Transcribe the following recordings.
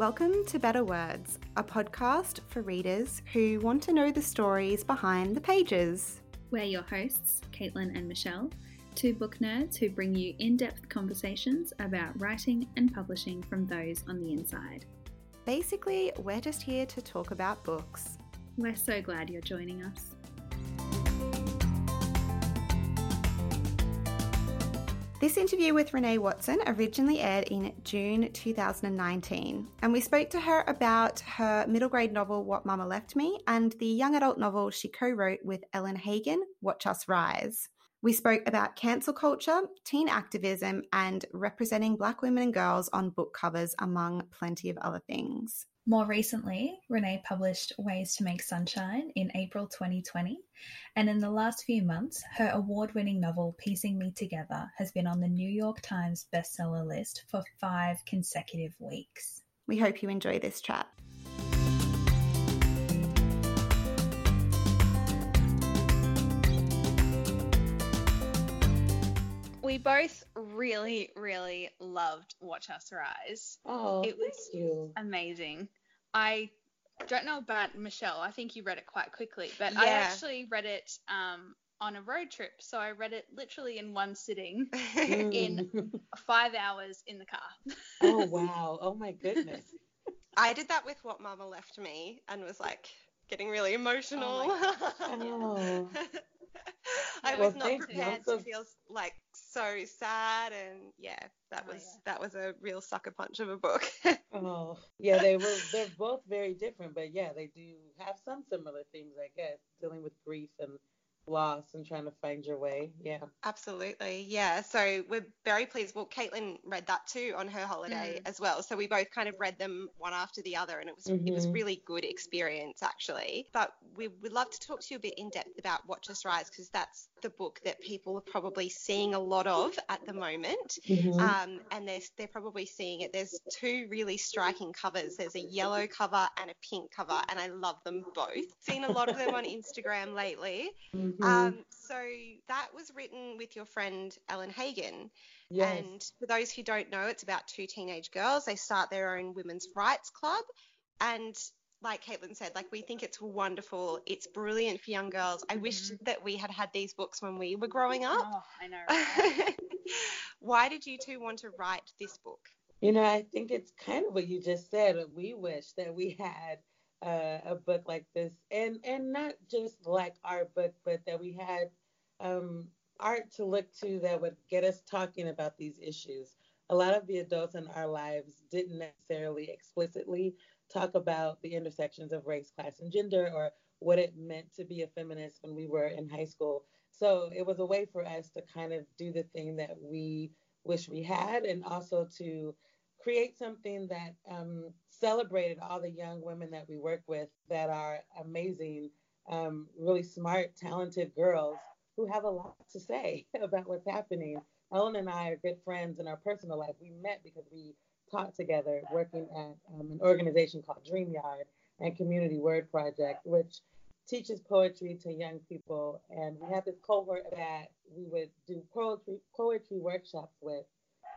Welcome to Better Words, a podcast for readers who want to know the stories behind the pages. We're your hosts, Caitlin and Michelle, two book nerds who bring you in depth conversations about writing and publishing from those on the inside. Basically, we're just here to talk about books. We're so glad you're joining us. This interview with Renee Watson originally aired in June 2019, and we spoke to her about her middle grade novel What Mama Left Me and the young adult novel she co wrote with Ellen Hagan, Watch Us Rise. We spoke about cancel culture, teen activism, and representing Black women and girls on book covers, among plenty of other things. More recently, Renee published Ways to Make Sunshine in April 2020, and in the last few months, her award winning novel Piecing Me Together has been on the New York Times bestseller list for five consecutive weeks. We hope you enjoy this chat. we both really, really loved Watch Us Rise. Oh, it was thank you. amazing. I don't know about Michelle. I think you read it quite quickly, but I actually read it um, on a road trip. So I read it literally in one sitting, in five hours in the car. oh wow. Oh my goodness. I did that with what Mama left me and was like getting really emotional. Oh. I Well, was not prepared So- to feel like so sad and yeah, that Oh, was yeah. that was a real sucker punch of a book. Oh yeah, they were. They're both very different, but yeah, they do have some similar themes, I guess, dealing with grief and loss and trying to find your way. Yeah. Absolutely, yeah. So we're very pleased. Well, Caitlin read that too on her holiday as well. So we both kind of read them one after the other, and it was it was Mhm. really good experience actually. But we would love to talk to you a bit in depth about Watch Us Rise because that's the book that people are probably seeing a lot of at the moment. Mhm. Um, and they're, they're probably seeing it. There's two really striking covers. There's a yellow cover and a pink cover, and I love them both. Seen a lot of them on Instagram lately. Mhm. Um, so that was written with your friend Ellen Hagan. yes. And for those who don't know, it's about two teenage girls. They start their own women's rights club. And like Caitlin said, like we think it's wonderful. It's brilliant for young girls. I wish that we had had these books when we were growing up. Oh, I know. Right? Why did you two want to write this book? You know, I think it's kind of what you just said. We wish that we had uh, a book like this, and and not just like our book, but that we had um, art to look to that would get us talking about these issues. A lot of the adults in our lives didn't necessarily explicitly talk about the intersections of race, class, and gender, or what it meant to be a feminist when we were in high school. So it was a way for us to kind of do the thing that we wish we had, and also to create something that um, celebrated all the young women that we work with that are amazing, um, really smart, talented girls who have a lot to say about what's happening. Ellen and I are good friends in our personal life. We met because we taught together working at um, an organization called Dream Yard and Community Word Project, which teaches poetry to young people. And we had this cohort that we would do poetry, poetry workshops with.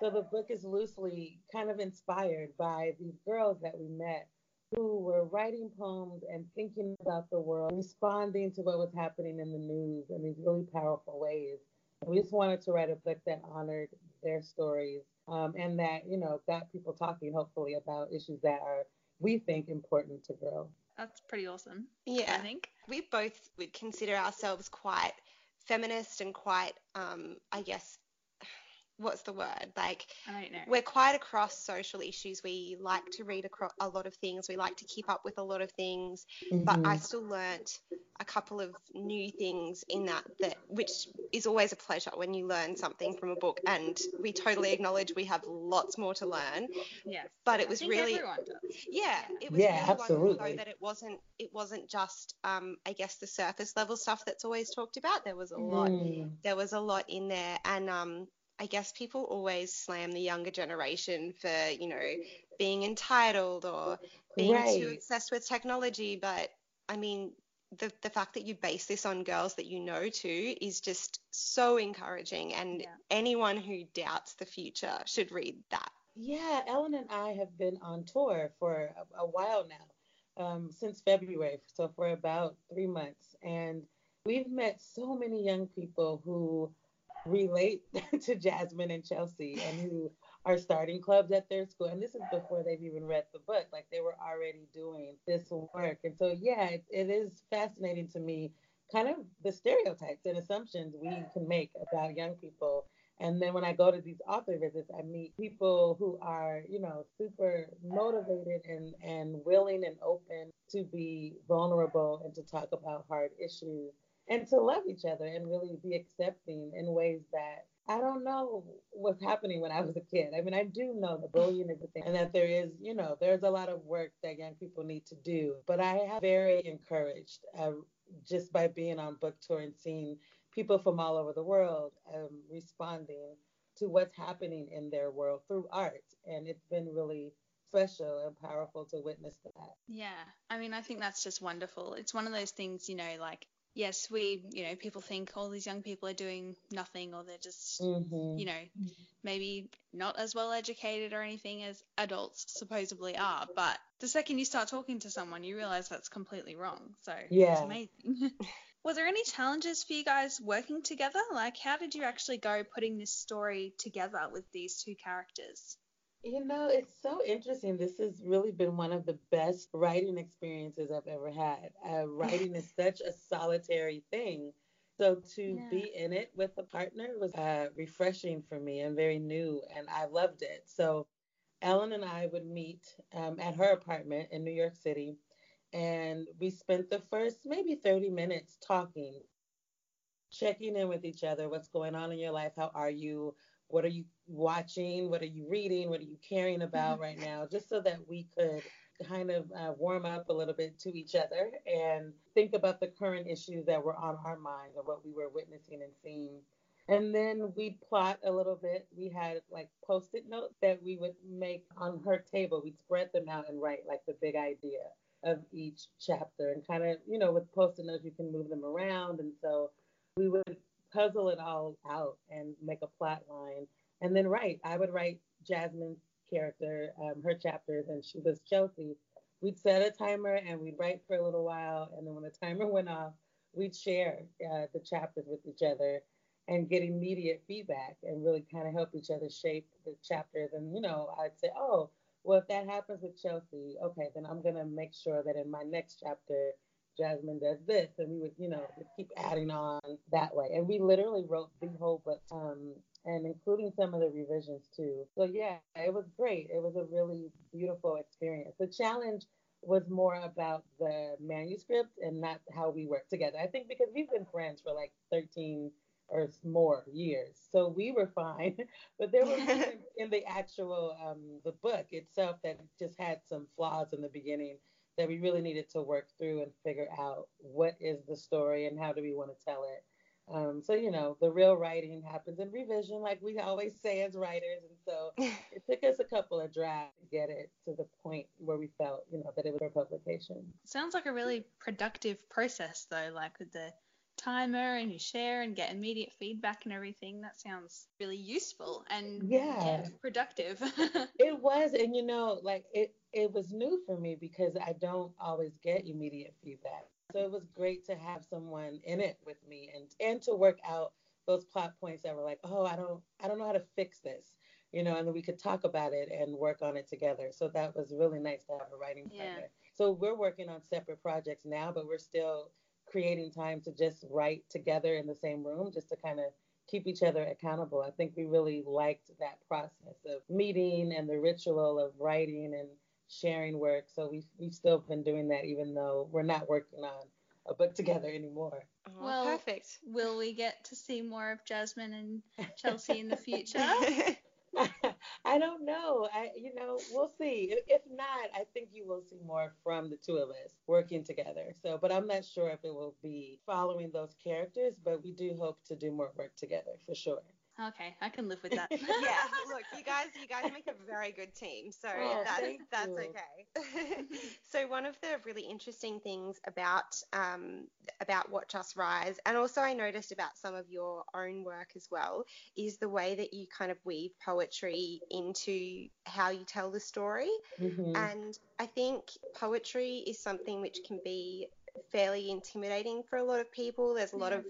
So the book is loosely kind of inspired by these girls that we met who were writing poems and thinking about the world, responding to what was happening in the news in these really powerful ways. And we just wanted to write a book that honored their stories um, and that, you know, got people talking, hopefully, about issues that are, we think, important to girls. That's pretty awesome. Yeah. I think. we both would consider ourselves quite feminist and quite, um, I guess, what's the word? Like, I don't know. we're quite across social issues. We like to read across a lot of things. We like to keep up with a lot of things. But I Mhm. still learnt a couple of new things in that, that which is always a pleasure when you learn something from a book. And we totally acknowledge we have lots more to learn. yes. But it was really yeah, it was Yeah, really wonderful absolutely. though that it wasn't it wasn't just um, I guess the surface level stuff that's always talked about. There was a lot Mm. there was a lot in there and um I guess people always slam the younger generation for, you know, being entitled or being too obsessed with technology, but I mean the the fact that you base this on girls that you know too is just so encouraging and Yeah. anyone who doubts the future should read that. Yeah, Ellen and I have been on tour for a, a while now, um, since February, so for about three months. And we've met so many young people who relate to Jasmine and Chelsea and who are starting clubs at their school. And this is before they've even read the book. Like they were already doing this work. And so, yeah, it, it is fascinating to me, kind of the stereotypes and assumptions we can make about young people. And then when I go to these author visits, I meet people who are, you know, super motivated and, and willing and open to be vulnerable and to talk about hard issues and to love each other and really be accepting in ways that I don't know what's happening when I was a kid. I mean, I do know that bullying is a thing and that there is, you know, there's a lot of work that young people need to do. But I have very encouraged uh, just by being on book tour and seeing people from all over the world um, responding to what's happening in their world through art. And it's been really special and powerful to witness that. Yeah. I mean, I think that's just wonderful. It's one of those things, you know, like yes, we, you know, people think all these young people are doing nothing or they're just, mm-hmm. you know, maybe not as well educated or anything as adults supposedly are. But the second you start talking to someone, you realize that's completely wrong. So yeah. it's amazing. Was there any challenges for you guys working together? Like, how did you actually go putting this story together with these two characters? You know, it's so interesting. This has really been one of the best writing experiences I've ever had. Uh, writing is such a solitary thing. So to yeah. be in it with a partner was uh, refreshing for me and very new, and I loved it. So Ellen and I would meet um, at her apartment in New York City, and we spent the first maybe 30 minutes talking, checking in with each other. What's going on in your life? How are you? What are you watching? What are you reading? What are you caring about right now? Just so that we could kind of uh, warm up a little bit to each other and think about the current issues that were on our minds or what we were witnessing and seeing. And then we'd plot a little bit. We had like post it notes that we would make on her table. We'd spread them out and write like the big idea of each chapter and kind of, you know, with post it notes, you can move them around. And so we would puzzle it all out and make a plot line. And then write. I would write Jasmine's character, um, her chapters, and she was Chelsea. We'd set a timer and we'd write for a little while. And then when the timer went off, we'd share uh, the chapters with each other and get immediate feedback and really kind of help each other shape the chapters. And, you know, I'd say, oh, well, if that happens with Chelsea, okay, then I'm going to make sure that in my next chapter, Jasmine does this, and we would, you know, keep adding on that way. And we literally wrote the whole book, um, and including some of the revisions too. So yeah, it was great. It was a really beautiful experience. The challenge was more about the manuscript and not how we work together. I think because we've been friends for like 13 or more years, so we were fine. but there were in the actual um, the book itself that just had some flaws in the beginning that we really needed to work through and figure out what is the story and how do we want to tell it. Um, so you know, the real writing happens in revision, like we always say as writers, and so it took us a couple of drafts to get it to the point where we felt, you know, that it was for publication. Sounds like a really productive process, though, like with the timer and you share and get immediate feedback and everything. That sounds really useful and yeah, yeah productive. it was, and you know, like it it was new for me because I don't always get immediate feedback. So it was great to have someone in it with me and and to work out those plot points that were like, oh, I don't I don't know how to fix this, you know, and then we could talk about it and work on it together. So that was really nice to have a writing partner. Yeah. So we're working on separate projects now, but we're still creating time to just write together in the same room just to kind of keep each other accountable. I think we really liked that process of meeting and the ritual of writing and sharing work. So we've, we've still been doing that even though we're not working on a book together anymore. Oh, well, perfect. Will we get to see more of Jasmine and Chelsea in the future? I don't know. I, you know, we'll see. If not, I think you will see more from the two of us working together. So, but I'm not sure if it will be following those characters, but we do hope to do more work together for sure. Okay, I can live with that. yeah, look, you guys, you guys make a very good team, so Oh, that's that's you. okay. so one of the really interesting things about um, about Watch Us Rise, and also I noticed about some of your own work as well, is the way that you kind of weave poetry into how you tell the story. Mhm. And I think poetry is something which can be fairly intimidating for a lot of people. There's a lot of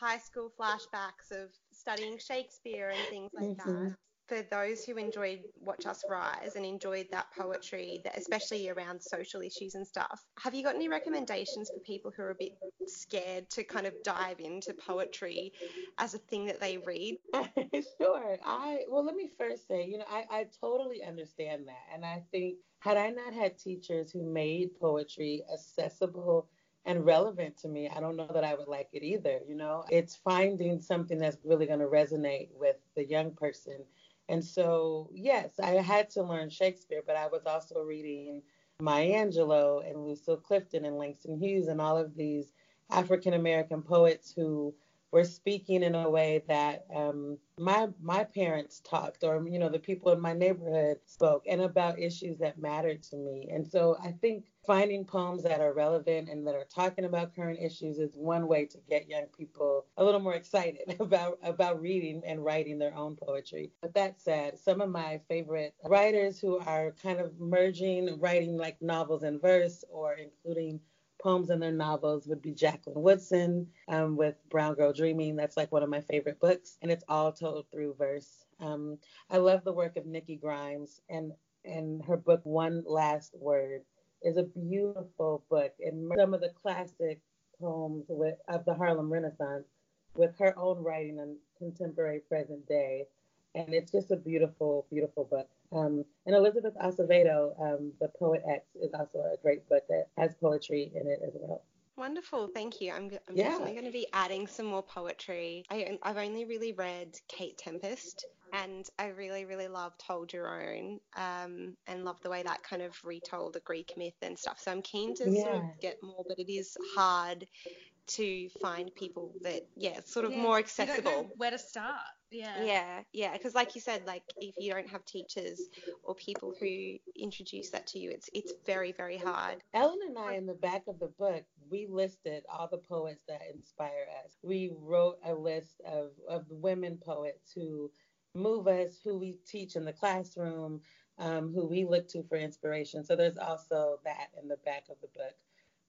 high school flashbacks of studying Shakespeare and things like that. Mhm. For those who enjoyed Watch Us Rise and enjoyed that poetry, that especially around social issues and stuff, have you got any recommendations for people who are a bit scared to kind of dive into poetry as a thing that they read? sure. I well, let me first say, you know, I, I totally understand that, and I think had I not had teachers who made poetry accessible and relevant to me, I don't know that I would like it either. You know, it's finding something that's really going to resonate with the young person. And so, yes, I had to learn Shakespeare, but I was also reading Maya Angelou and Lucille Clifton and Langston Hughes and all of these African American poets who were speaking in a way that um, my my parents talked, or you know, the people in my neighborhood spoke, and about issues that mattered to me. And so I think finding poems that are relevant and that are talking about current issues is one way to get young people a little more excited about about reading and writing their own poetry. But that said, some of my favorite writers who are kind of merging writing like novels in verse or including poems in their novels would be Jacqueline Woodson um, with Brown Girl Dreaming. That's like one of my favorite books, and it's all told through verse. Um, I love the work of Nikki Grimes, and and her book One Last Word is a beautiful book, and some of the classic poems with, of the Harlem Renaissance with her own writing in contemporary present day. And it's just a beautiful, beautiful book. Um, and Elizabeth Acevedo, um, the poet X, is also a great book that has poetry in it as well. Wonderful, thank you. I'm, I'm Yeah. definitely going to be adding some more poetry. I, I've only really read Kate Tempest, and I really, really love Hold Your Own, um, and love the way that kind of retold the Greek myth and stuff. So I'm keen to sort of get more, but it is hard to find people that, yeah, sort of Yeah, more You don't know accessible. where to start. Yeah. Yeah, yeah, because like you said, like if you don't have teachers or people who introduce that to you, it's it's very, very hard. Ellen and I, in the back of the book, we listed all the poets that inspire us. We wrote a list of, of women poets who move us, who we teach in the classroom, um, who we look to for inspiration. So there's also that in the back of the book.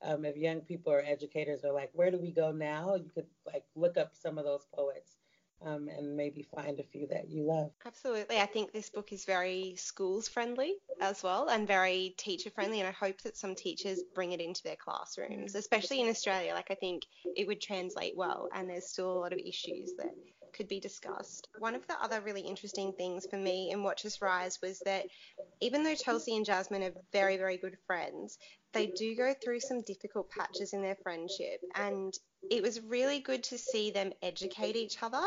Um, if young people or educators are like, where do we go now? You could like look up some of those poets um, and maybe find a few that you love. Absolutely. I think this book is very schools friendly as well and very teacher friendly. And I hope that some teachers bring it into their classrooms, especially in Australia. Like, I think it would translate well. And there's still a lot of issues that could be discussed. One of the other really interesting things for me in Watch Us Rise was that even though Chelsea and Jasmine are very, very good friends, they do go through some difficult patches in their friendship. And it was really good to see them educate each other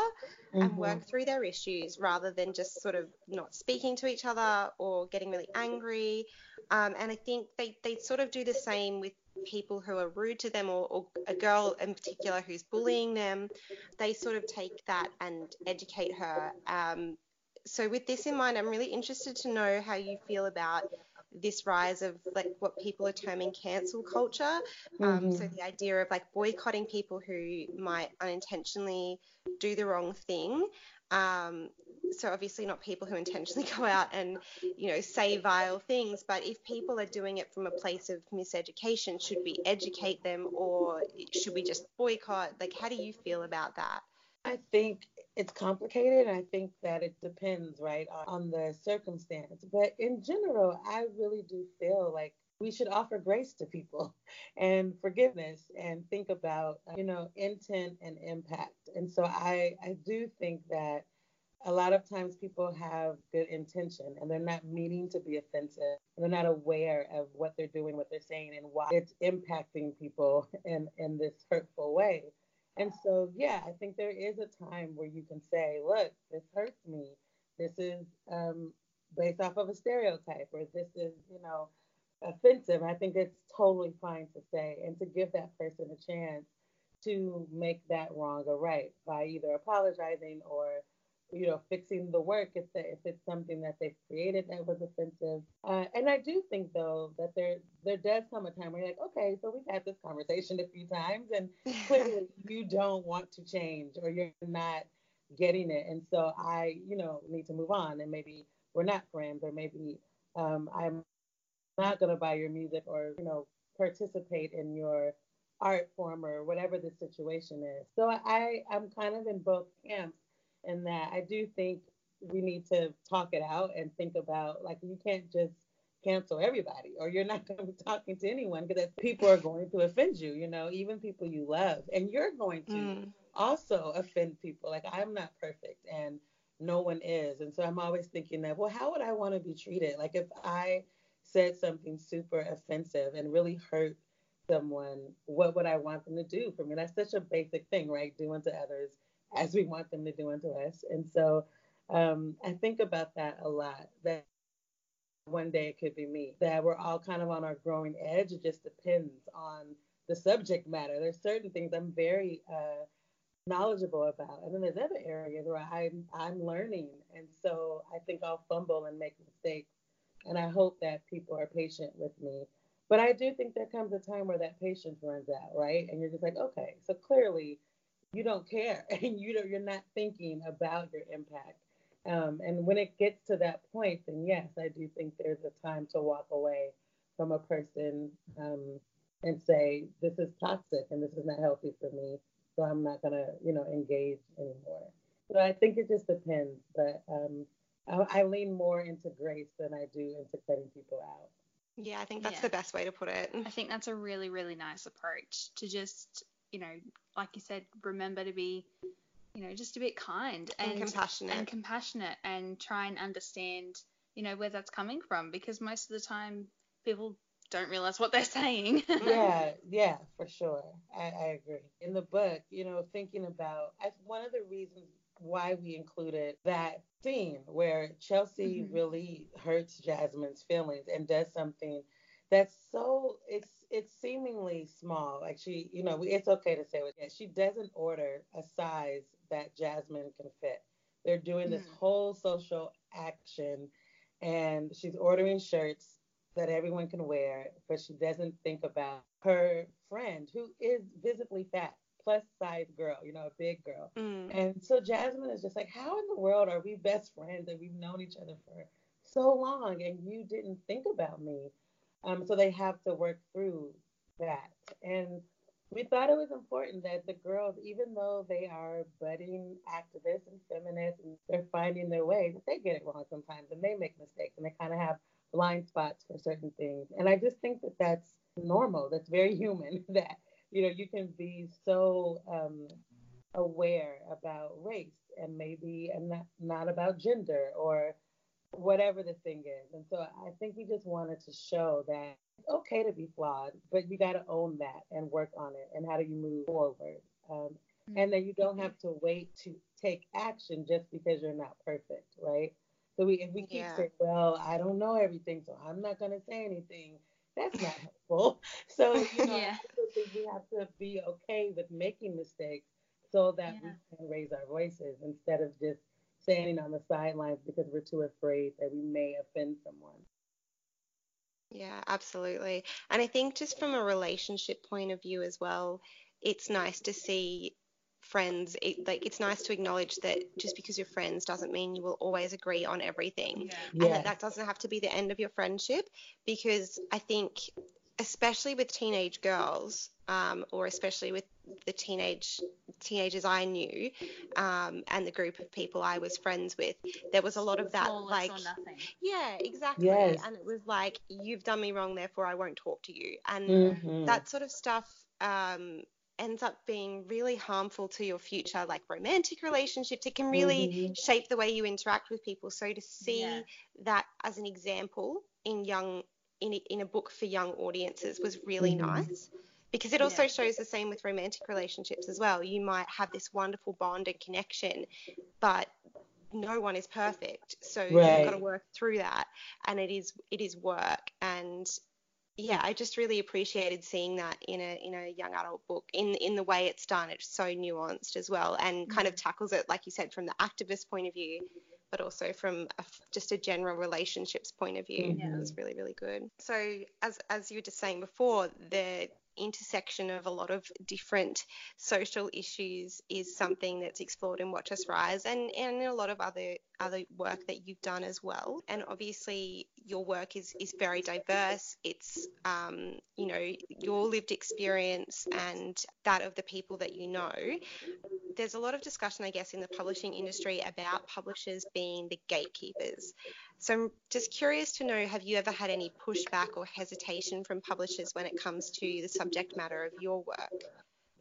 and Mhm. work through their issues rather than just sort of not speaking to each other or getting really angry. Um, and I think they, they sort of do the same with people who are rude to them or, or a girl in particular who's bullying them. They sort of take that and educate her. Um, so with this in mind, I'm really interested to know how you feel about this rise of like what people are terming cancel culture. Um, so Mhm. the idea of like boycotting people who might unintentionally do the wrong thing. Um, so obviously not people who intentionally go out and you know say vile things, but if people are doing it from a place of miseducation, should we educate them or should we just boycott? Like, how do you feel about that? I think it's complicated. and I think that it depends, right, on, the circumstance. But in general, I really do feel like we should offer grace to people and forgiveness and think about, you know, intent and impact. And so I, I do think that a lot of times people have good intention and they're not meaning to be offensive. They're not aware of what they're doing, what they're saying, and why it's impacting people in, in this hurtful way. And so, yeah, I think there is a time where you can say, look, this hurts me. This is um, based off of a stereotype, or this is, you know, offensive. I think it's totally fine to say and to give that person a chance to make that wrong or right by either apologizing or you know, fixing the work if, the, if it's something that they've created that was offensive. Uh, and I do think though that there there does come a time where you're like, okay, so we've had this conversation a few times, and clearly you don't want to change or you're not getting it, and so I, you know, need to move on, and maybe we're not friends, or maybe um, I'm not gonna buy your music or you know participate in your art form or whatever the situation is. So I I'm kind of in both camps in that I do think we need to talk it out and think about like you can't just cancel everybody or you're not going to be talking to anyone because people are going to offend you you know even people you love and you're going to mm. also offend people like i'm not perfect and no one is and so i'm always thinking that well how would i want to be treated like if i said something super offensive and really hurt someone what would i want them to do for me that's such a basic thing right doing to others as we want them to do unto us. And so um, I think about that a lot. That one day it could be me. That we're all kind of on our growing edge. It just depends on the subject matter. There's certain things I'm very uh, knowledgeable about, and then there's other areas where I'm I'm learning, and so I think I'll fumble and make mistakes. And I hope that people are patient with me. But I do think there comes a time where that patience runs out, right? And you're just like, okay, so clearly you don't care and you don't, you're not thinking about your impact. Um, and when it gets to that point, then yes, I do think there's a time to walk away from a person um, and say, this is toxic and this is not healthy for me. So I'm not going to, you know, engage anymore. So I think it just depends. But um, I, I, lean more into grace than I do into cutting people out. Yeah, I think that's yeah. the best way to put it. I think that's a really, really nice approach to just you know, like you said, remember to be, you know, just a bit kind and, and compassionate and compassionate and try and understand, you know, where that's coming from because most of the time people don't realize what they're saying. yeah, yeah, for sure. I, I, agree. In the book, you know, thinking about I, one of the reasons why we included that scene where Chelsea mm-hmm. really hurts Jasmine's feelings and does something that's so it's it's seemingly small. Like she, you know, it's okay to say it. She doesn't order a size that Jasmine can fit. They're doing this mm. whole social action, and she's ordering shirts that everyone can wear, but she doesn't think about her friend who is visibly fat, plus size girl, you know, a big girl. Mm. And so Jasmine is just like, how in the world are we best friends and we've known each other for so long and you didn't think about me? Um, so they have to work through that. And we thought it was important that the girls, even though they are budding activists and feminists and they're finding their way, that they get it wrong sometimes and they make mistakes and they kind of have blind spots for certain things. And I just think that that's normal. That's very human that, you know, you can be so um, aware about race and maybe and not, not about gender or whatever the thing is. And so I think we just wanted to show that it's okay to be flawed, but you got to own that and work on it. And how do you move forward? Um, mm-hmm. And then you don't have to wait to take action just because you're not perfect, right? So we, if we keep yeah. saying, well, I don't know everything, so I'm not going to say anything, that's not helpful. So, you know, yeah. we have to be okay with making mistakes so that yeah. we can raise our voices instead of just standing on the sidelines because we're too afraid that we may offend someone. Yeah, absolutely. And I think just from a relationship point of view as well, it's nice to see friends it, like it's nice to acknowledge that just because you're friends doesn't mean you will always agree on everything yeah. and that, that doesn't have to be the end of your friendship because i think especially with teenage girls um, or especially with the teenage teenagers I knew um, and the group of people I was friends with, there was a lot of that like yeah exactly yes. and it was like you've done me wrong therefore I won't talk to you and mm-hmm. that sort of stuff um, ends up being really harmful to your future like romantic relationships it can really mm-hmm. shape the way you interact with people so to see yeah. that as an example in young in a, in a book for young audiences was really mm-hmm. nice because it also yeah. shows the same with romantic relationships as well. You might have this wonderful bond and connection, but no one is perfect. So right. you've got to work through that and it is it is work and yeah, I just really appreciated seeing that in a in a young adult book in in the way it's done. It's so nuanced as well, and mm. kind of tackles it, like you said, from the activist point of view, but also from a, just a general relationships point of view. Mm-hmm. Yeah. It was really really good. So as as you were just saying before, the intersection of a lot of different social issues is something that's explored in Watch Us Rise and, and in a lot of other other work that you've done as well. And obviously your work is, is very diverse. It's um, you know, your lived experience and that of the people that you know. There's a lot of discussion, I guess, in the publishing industry about publishers being the gatekeepers. So I'm just curious to know have you ever had any pushback or hesitation from publishers when it comes to the subject matter of your work?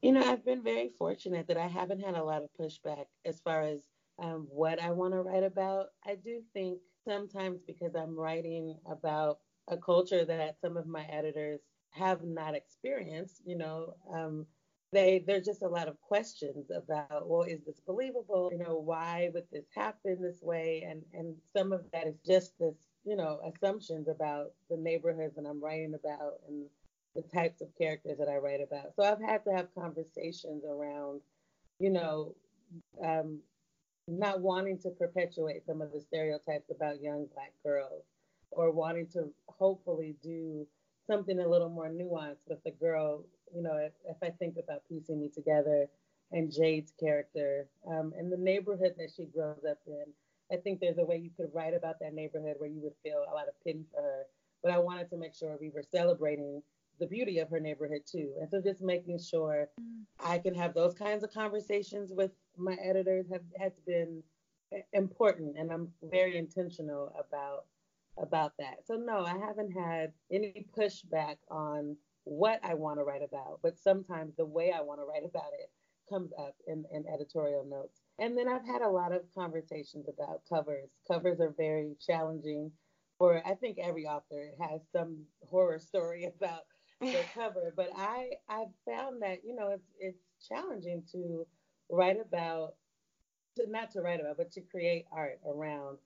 You know, I've been very fortunate that I haven't had a lot of pushback as far as um, what I want to write about. I do think sometimes because I'm writing about a culture that some of my editors have not experienced, you know, um, they there's just a lot of questions about well is this believable? You know why would this happen this way? And and some of that is just this you know assumptions about the neighborhoods that i'm writing about and the types of characters that i write about. So i've had to have conversations around you know um, not wanting to perpetuate some of the stereotypes about young black girls or wanting to hopefully do something a little more nuanced with the girl you know, if, if I think about piecing me together and Jade's character um, and the neighborhood that she grows up in, I think there's a way you could write about that neighborhood where you would feel a lot of pity for her. But I wanted to make sure we were celebrating the beauty of her neighborhood too. And so just making sure mm. I can have those kinds of conversations with my editors have has been important and I'm very intentional about about that. So no, I haven't had any pushback on what I want to write about, but sometimes the way I want to write about it comes up in, in editorial notes. And then I've had a lot of conversations about covers. Covers are very challenging for I think every author has some horror story about their cover, but I I've found that you know it's it's challenging to write about to, not to write about but to create art around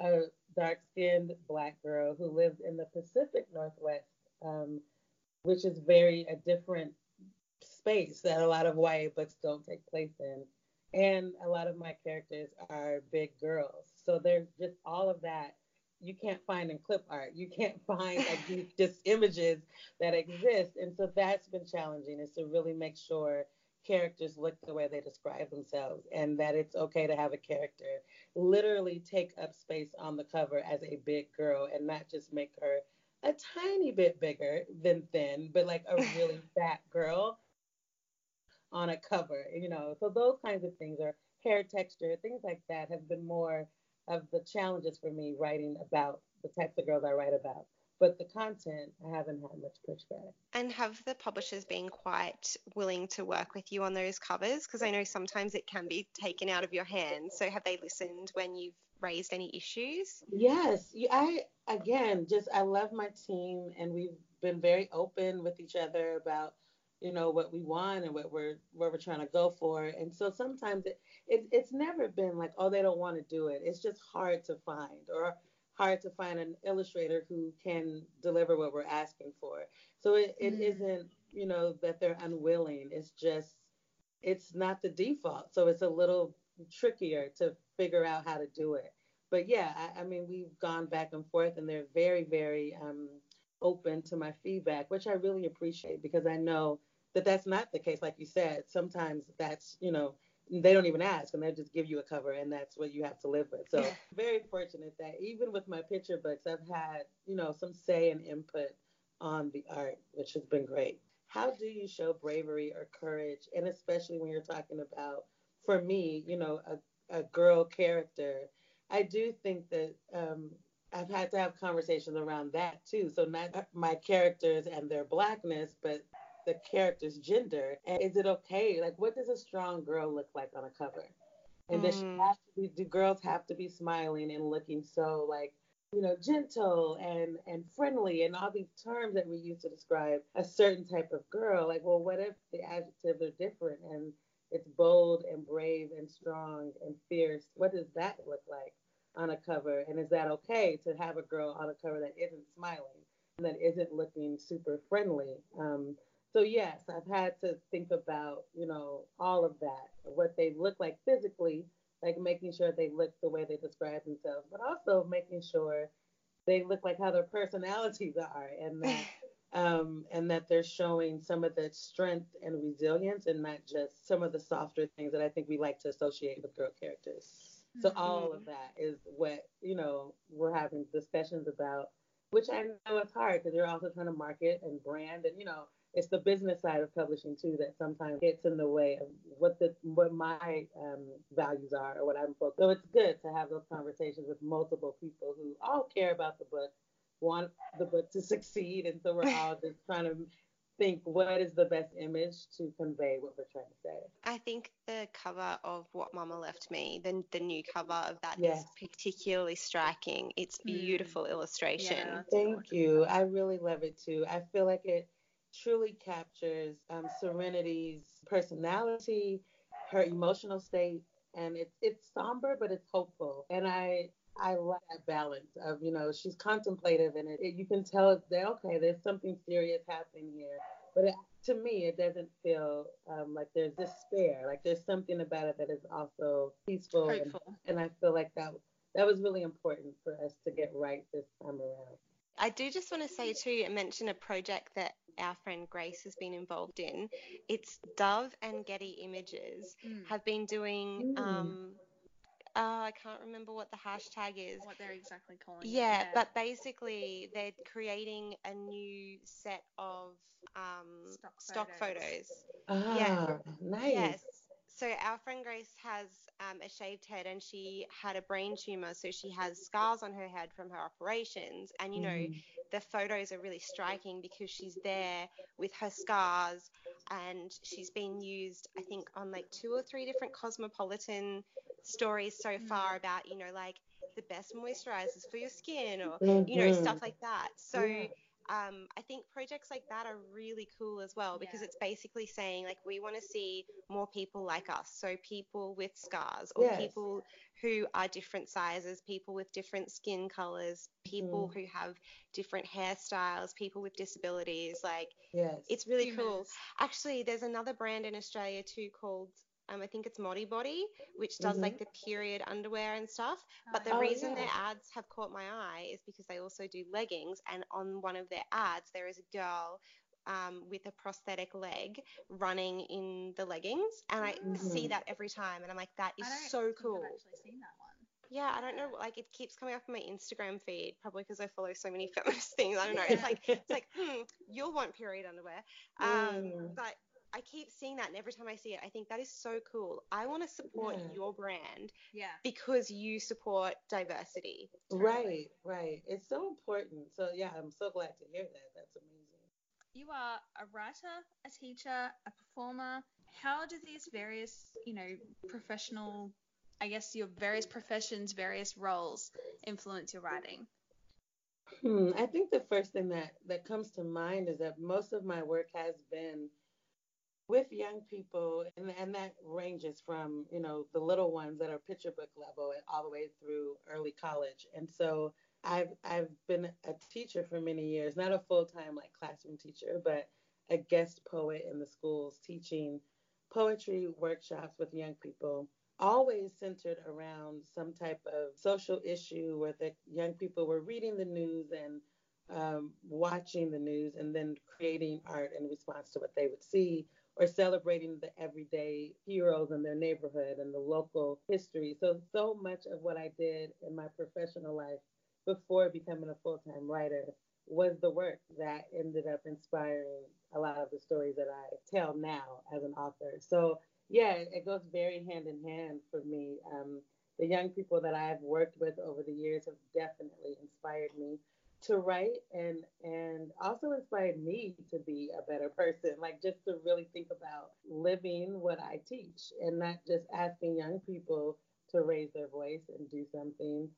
a dark-skinned black girl who lives in the Pacific Northwest. Um, which is very a different space that a lot of YA books don't take place in. And a lot of my characters are big girls. So there's just all of that you can't find in clip art. You can't find like these just images that exist. And so that's been challenging is to really make sure characters look the way they describe themselves and that it's okay to have a character literally take up space on the cover as a big girl and not just make her a tiny bit bigger than thin, but like a really fat girl on a cover, you know. So those kinds of things are hair texture, things like that have been more of the challenges for me writing about the types of girls I write about. But the content, I haven't had much pushback. And have the publishers been quite willing to work with you on those covers? Because I know sometimes it can be taken out of your hands. So have they listened when you've raised any issues? Yes. I again just I love my team and we've been very open with each other about you know what we want and what we're where we're trying to go for and so sometimes it, it it's never been like oh they don't want to do it it's just hard to find or hard to find an illustrator who can deliver what we're asking for so it, it mm. not you know that they're unwilling it's just it's not the default so it's a little trickier to figure out how to do it. But yeah, I, I mean, we've gone back and forth, and they're very, very um, open to my feedback, which I really appreciate because I know that that's not the case. Like you said, sometimes that's you know they don't even ask and they just give you a cover and that's what you have to live with. So very fortunate that even with my picture books, I've had you know some say and input on the art, which has been great. How do you show bravery or courage, and especially when you're talking about for me, you know, a, a girl character, I do think that um, I've had to have conversations around that too. So not my characters and their blackness, but the character's gender. And is it okay? Like, what does a strong girl look like on a cover? And mm. does she mm. have to be? Do girls have to be smiling and looking so like you know gentle and and friendly and all these terms that we use to describe a certain type of girl? Like, well, what if the adjectives are different and it's bold and brave and strong and fierce. What does that look like on a cover? And is that okay to have a girl on a cover that isn't smiling? And that isn't looking super friendly. Um, so yes, I've had to think about, you know, all of that, what they look like physically, like making sure they look the way they describe themselves, but also making sure they look like how their personalities are and that um, and that they're showing some of the strength and resilience and not just some of the softer things that I think we like to associate with girl characters. So mm-hmm. all of that is what, you know, we're having discussions about, which I know is hard because you're also trying to market and brand and, you know, it's the business side of publishing too that sometimes gets in the way of what the what my um, values are or what I'm focused. So it's good to have those conversations with multiple people who all care about the book, want the book to succeed, and so we're all just trying to think what is the best image to convey what we're trying to say. I think the cover of What Mama Left Me, the, the new cover of that yes. is particularly striking. It's hmm. beautiful mm. illustration. Yeah, Thank you. I really love it too. I feel like it truly captures um, Serenity's personality, her emotional state, and it's it's somber but it's hopeful. And I I like that balance of you know she's contemplative and it, it you can tell that okay there's something serious happening here, but it, to me it doesn't feel um, like there's despair. Like there's something about it that is also peaceful, and, and I feel like that that was really important for us to get right this time around. I do just want to say too and mention a project that our friend Grace has been involved in. It's Dove and Getty Images mm. have been doing. Mm. Um, uh, I can't remember what the hashtag is. What they're exactly calling yeah, it. Yeah, but basically they're creating a new set of um, stock, stock photos. photos. Ah, yeah. nice. Yes. So our friend Grace has um, a shaved head and she had a brain tumor, so she has scars on her head from her operations. And you know, mm. the photos are really striking because she's there with her scars, and she's been used, I think, on like two or three different cosmopolitan stories so mm. far about you know like the best moisturizers for your skin or mm-hmm. you know stuff mm-hmm. like that. So. Yeah um, I think projects like that are really cool as well because yeah. it's basically saying like we want to see more people like us, so people with scars or yes. people who are different sizes, people with different skin colors, people mm. who have different hairstyles, people with disabilities. Like, yes. it's really Humans. cool. Actually, there's another brand in Australia too called um, I think it's Modibodi, which does mm-hmm. like the period underwear and stuff. But the oh, reason yeah. their ads have caught my eye is because they also do leggings, and on one of their ads there is a girl um, with a prosthetic leg running in the leggings, and I mm-hmm. see that every time, and I'm like, that is so cool. I've actually seen that one. Yeah, I don't know. Like it keeps coming up on my Instagram feed, probably because I follow so many feminist things. I don't know. It's like it's like, hmm, you'll want period underwear. Um, mm. But I keep seeing that, and every time I see it, I think that is so cool. I want to support yeah. your brand, yeah, because you support diversity. Right, right. It's so important. So yeah, I'm so glad to hear that. That's amazing. You are a writer, a teacher, a performer. How do these various, you know, professional, I guess your various professions, various roles influence your writing? Hmm, I think the first thing that that comes to mind is that most of my work has been with young people, and, and that ranges from, you know, the little ones that are picture book level and all the way through early college. And so I've, I've been a teacher for many years, not a full time like classroom teacher, but a guest poet in the schools teaching poetry workshops with young people, always centered around some type of social issue where the young people were reading the news and um, watching the news and then creating art in response to what they would see or celebrating the everyday heroes in their neighborhood and the local history. So, so much of what I did in my professional life before becoming a full time writer was the work that ended up inspiring a lot of the stories that I tell now as an author. So, yeah, it goes very hand in hand for me. Um, the young people that I've worked with over the years have definitely inspired me to write and and also inspired me to be a better person like just to really think about living what i teach and not just asking young people to raise their voice and do something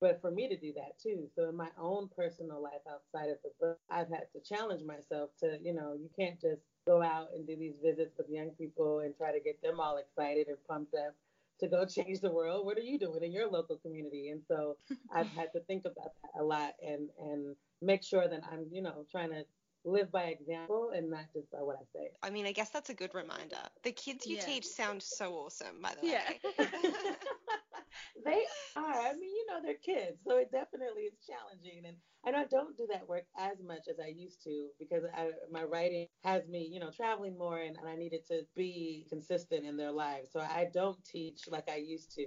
but for me to do that too. So in my own personal life outside of the book i've had to challenge myself to you know you can't just go out and do these visits with young people and try to get them all excited and pumped up to go change the world. What are you doing in your local community? And so I've had to think about that a lot and and make sure that I'm, you know, trying to live by example and not just by what I say. I mean, I guess that's a good reminder. The kids you yeah. teach sound so awesome, by the way. Yeah. they are. I mean, you know, they're kids, so it definitely is challenging. And and I don't do that work as much as I used to because I, my writing has me, you know, traveling more, and, and I needed to be consistent in their lives. So I don't teach like I used to.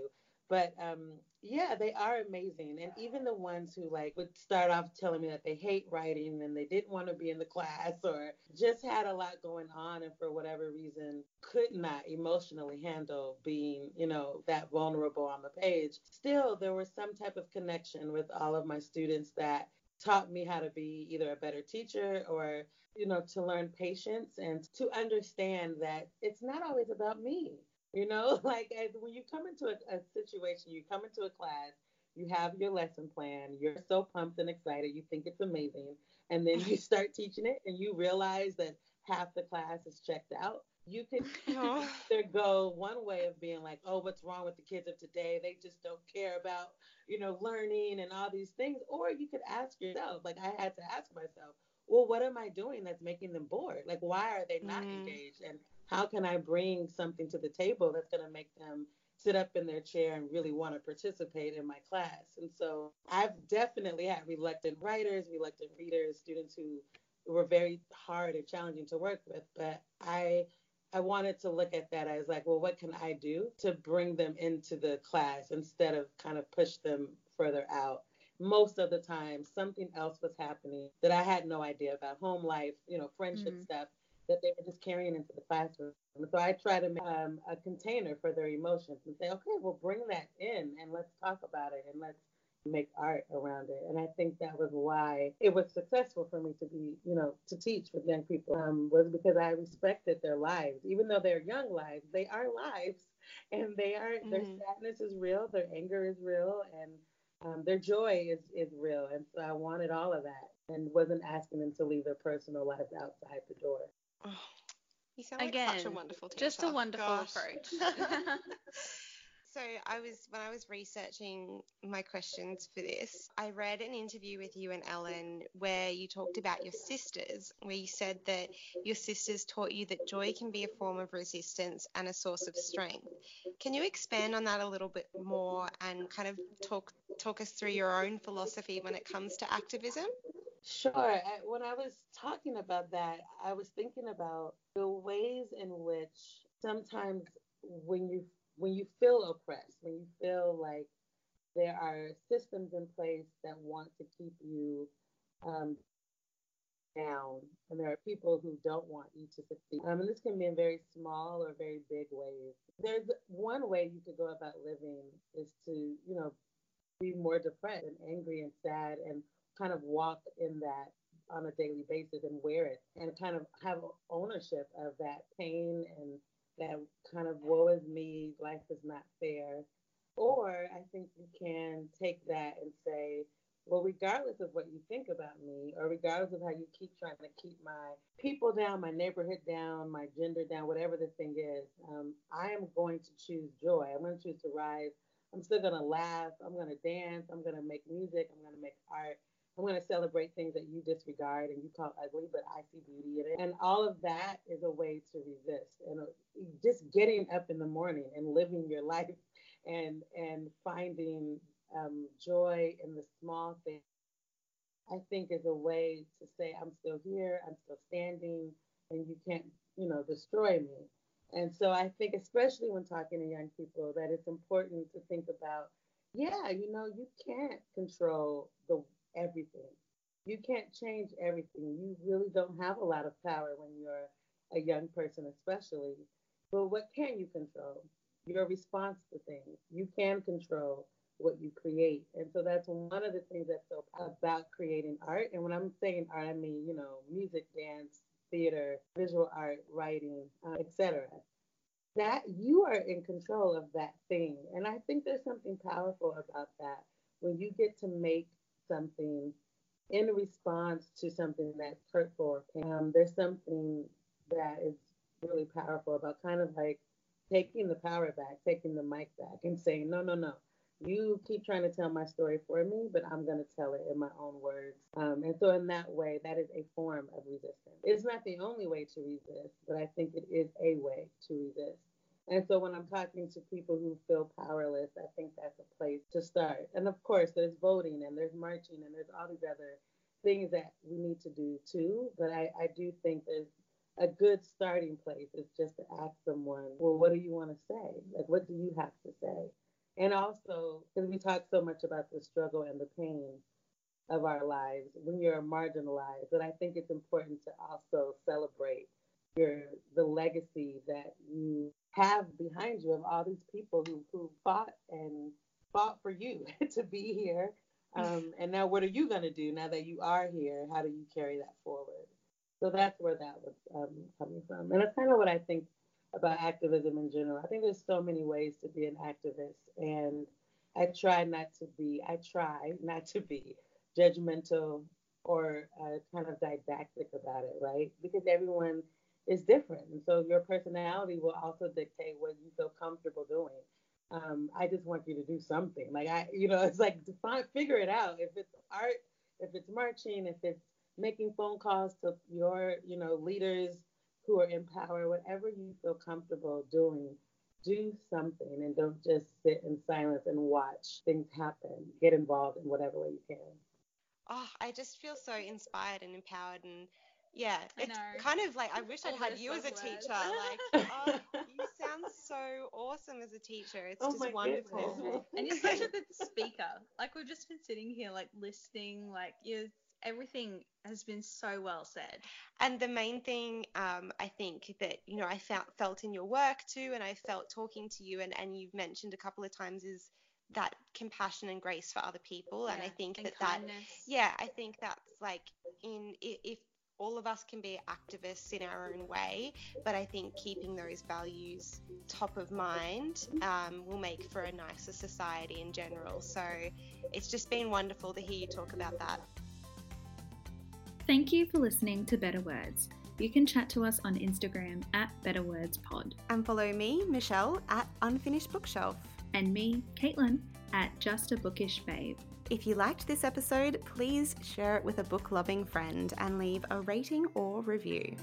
But um, yeah, they are amazing. And even the ones who like would start off telling me that they hate writing and they didn't want to be in the class or just had a lot going on and for whatever reason could not emotionally handle being, you know, that vulnerable on the page. Still, there was some type of connection with all of my students that taught me how to be either a better teacher or you know to learn patience and to understand that it's not always about me you know, like as, when you come into a, a situation, you come into a class, you have your lesson plan, you're so pumped and excited, you think it's amazing, and then you start teaching it and you realize that half the class is checked out. You can either go one way of being like, oh, what's wrong with the kids of today? They just don't care about, you know, learning and all these things. Or you could ask yourself, like I had to ask myself, well, what am I doing that's making them bored? Like, why are they not mm. engaged? And how can I bring something to the table that's going to make them sit up in their chair and really want to participate in my class? And so I've definitely had reluctant writers, reluctant readers, students who were very hard and challenging to work with, but I I wanted to look at that as like, well, what can I do to bring them into the class instead of kind of push them further out? Most of the time, something else was happening that I had no idea about home life, you know, friendship mm-hmm. stuff that they were just carrying into the classroom. So I try to make um, a container for their emotions and say, okay, well, bring that in and let's talk about it and let's make art around it. And I think that was why it was successful for me to be, you know, to teach with young people um, was because I respected their lives, even though they're young lives, they are lives, and they are mm-hmm. their sadness is real, their anger is real, and um, their joy is is real. And so I wanted all of that, and wasn't asking them to leave their personal lives outside the door. Oh, you sound like Again, such a wonderful teacher. Just a wonderful Gosh. approach. so I was when I was researching my questions for this, I read an interview with you and Ellen where you talked about your sisters, where you said that your sisters taught you that joy can be a form of resistance and a source of strength. Can you expand on that a little bit more and kind of talk talk us through your own philosophy when it comes to activism? Sure. Uh, when I was talking about that, I was thinking about the ways in which sometimes when you when you feel oppressed, when you feel like there are systems in place that want to keep you um, down, and there are people who don't want you to succeed. Um, and this can be in very small or very big ways. There's one way you could go about living is to, you know, be more depressed and angry and sad and kind of walk in that on a daily basis and wear it and kind of have ownership of that pain and that kind of woe is me, life is not fair. Or I think you can take that and say, well, regardless of what you think about me, or regardless of how you keep trying to keep my people down, my neighborhood down, my gender down, whatever the thing is, um, I am going to choose joy. I'm going to choose to rise. I'm still going to laugh. I'm going to dance. I'm going to make music. I'm going to make art. I'm going to celebrate things that you disregard and you call ugly, but I see beauty in it. And all of that is a way to resist. And uh, just getting up in the morning and living your life and and finding um, joy in the small things, I think is a way to say I'm still here, I'm still standing, and you can't, you know, destroy me. And so I think, especially when talking to young people, that it's important to think about, yeah, you know, you can't control the everything. You can't change everything. You really don't have a lot of power when you're a young person, especially. But what can you control? Your response to things. You can control what you create. And so that's one of the things that's so about creating art. And when I'm saying art, I mean, you know, music, dance, theater, visual art, writing, uh, etc. That you are in control of that thing. And I think there's something powerful about that when you get to make something in response to something that's hurtful or. Um, there's something that is really powerful about kind of like taking the power back, taking the mic back, and saying, no, no, no. You keep trying to tell my story for me, but I'm going to tell it in my own words. Um, and so, in that way, that is a form of resistance. It's not the only way to resist, but I think it is a way to resist. And so when I'm talking to people who feel powerless, I think that's a place to start. And of course, there's voting and there's marching and there's all these other things that we need to do too. But I, I do think there's a good starting place is just to ask someone, well, what do you want to say? Like, what do you have to say? And also, because we talk so much about the struggle and the pain of our lives when you're marginalized, but I think it's important to also celebrate your the legacy that you have behind you of all these people who, who fought and fought for you to be here. Um, and now, what are you going to do now that you are here? How do you carry that forward? So that's where that was um, coming from. And that's kind of what I think about activism in general. I think there's so many ways to be an activist. And I try not to be, I try not to be judgmental or uh, kind of didactic about it, right? Because everyone is different. And so your personality will also dictate what you feel comfortable doing. Um, I just want you to do something. Like I, you know, it's like define, figure it out. If it's art, if it's marching, if it's making phone calls to your, you know, leaders who are in power, whatever you feel comfortable doing, do something and don't just sit in silence and watch things happen. Get involved in whatever way you can. Oh, I just feel so inspired and empowered and yeah, it's kind of like I wish I'd had you as a teacher. Like, oh, you sound so awesome as a teacher. It's oh just wonderful. Goodness. and you're such a good speaker. Like we've just been sitting here, like listening. Like you, everything has been so well said. And the main thing, um, I think that you know I felt felt in your work too, and I felt talking to you, and and you've mentioned a couple of times is that compassion and grace for other people yeah, and i think that kindness. that yeah i think that's like in if all of us can be activists in our own way, but I think keeping those values top of mind um, will make for a nicer society in general. So it's just been wonderful to hear you talk about that. Thank you for listening to Better Words. You can chat to us on Instagram at Better Words Pod. And follow me, Michelle, at Unfinished Bookshelf. And me, Caitlin, at Just a Bookish Babe. If you liked this episode, please share it with a book loving friend and leave a rating or review.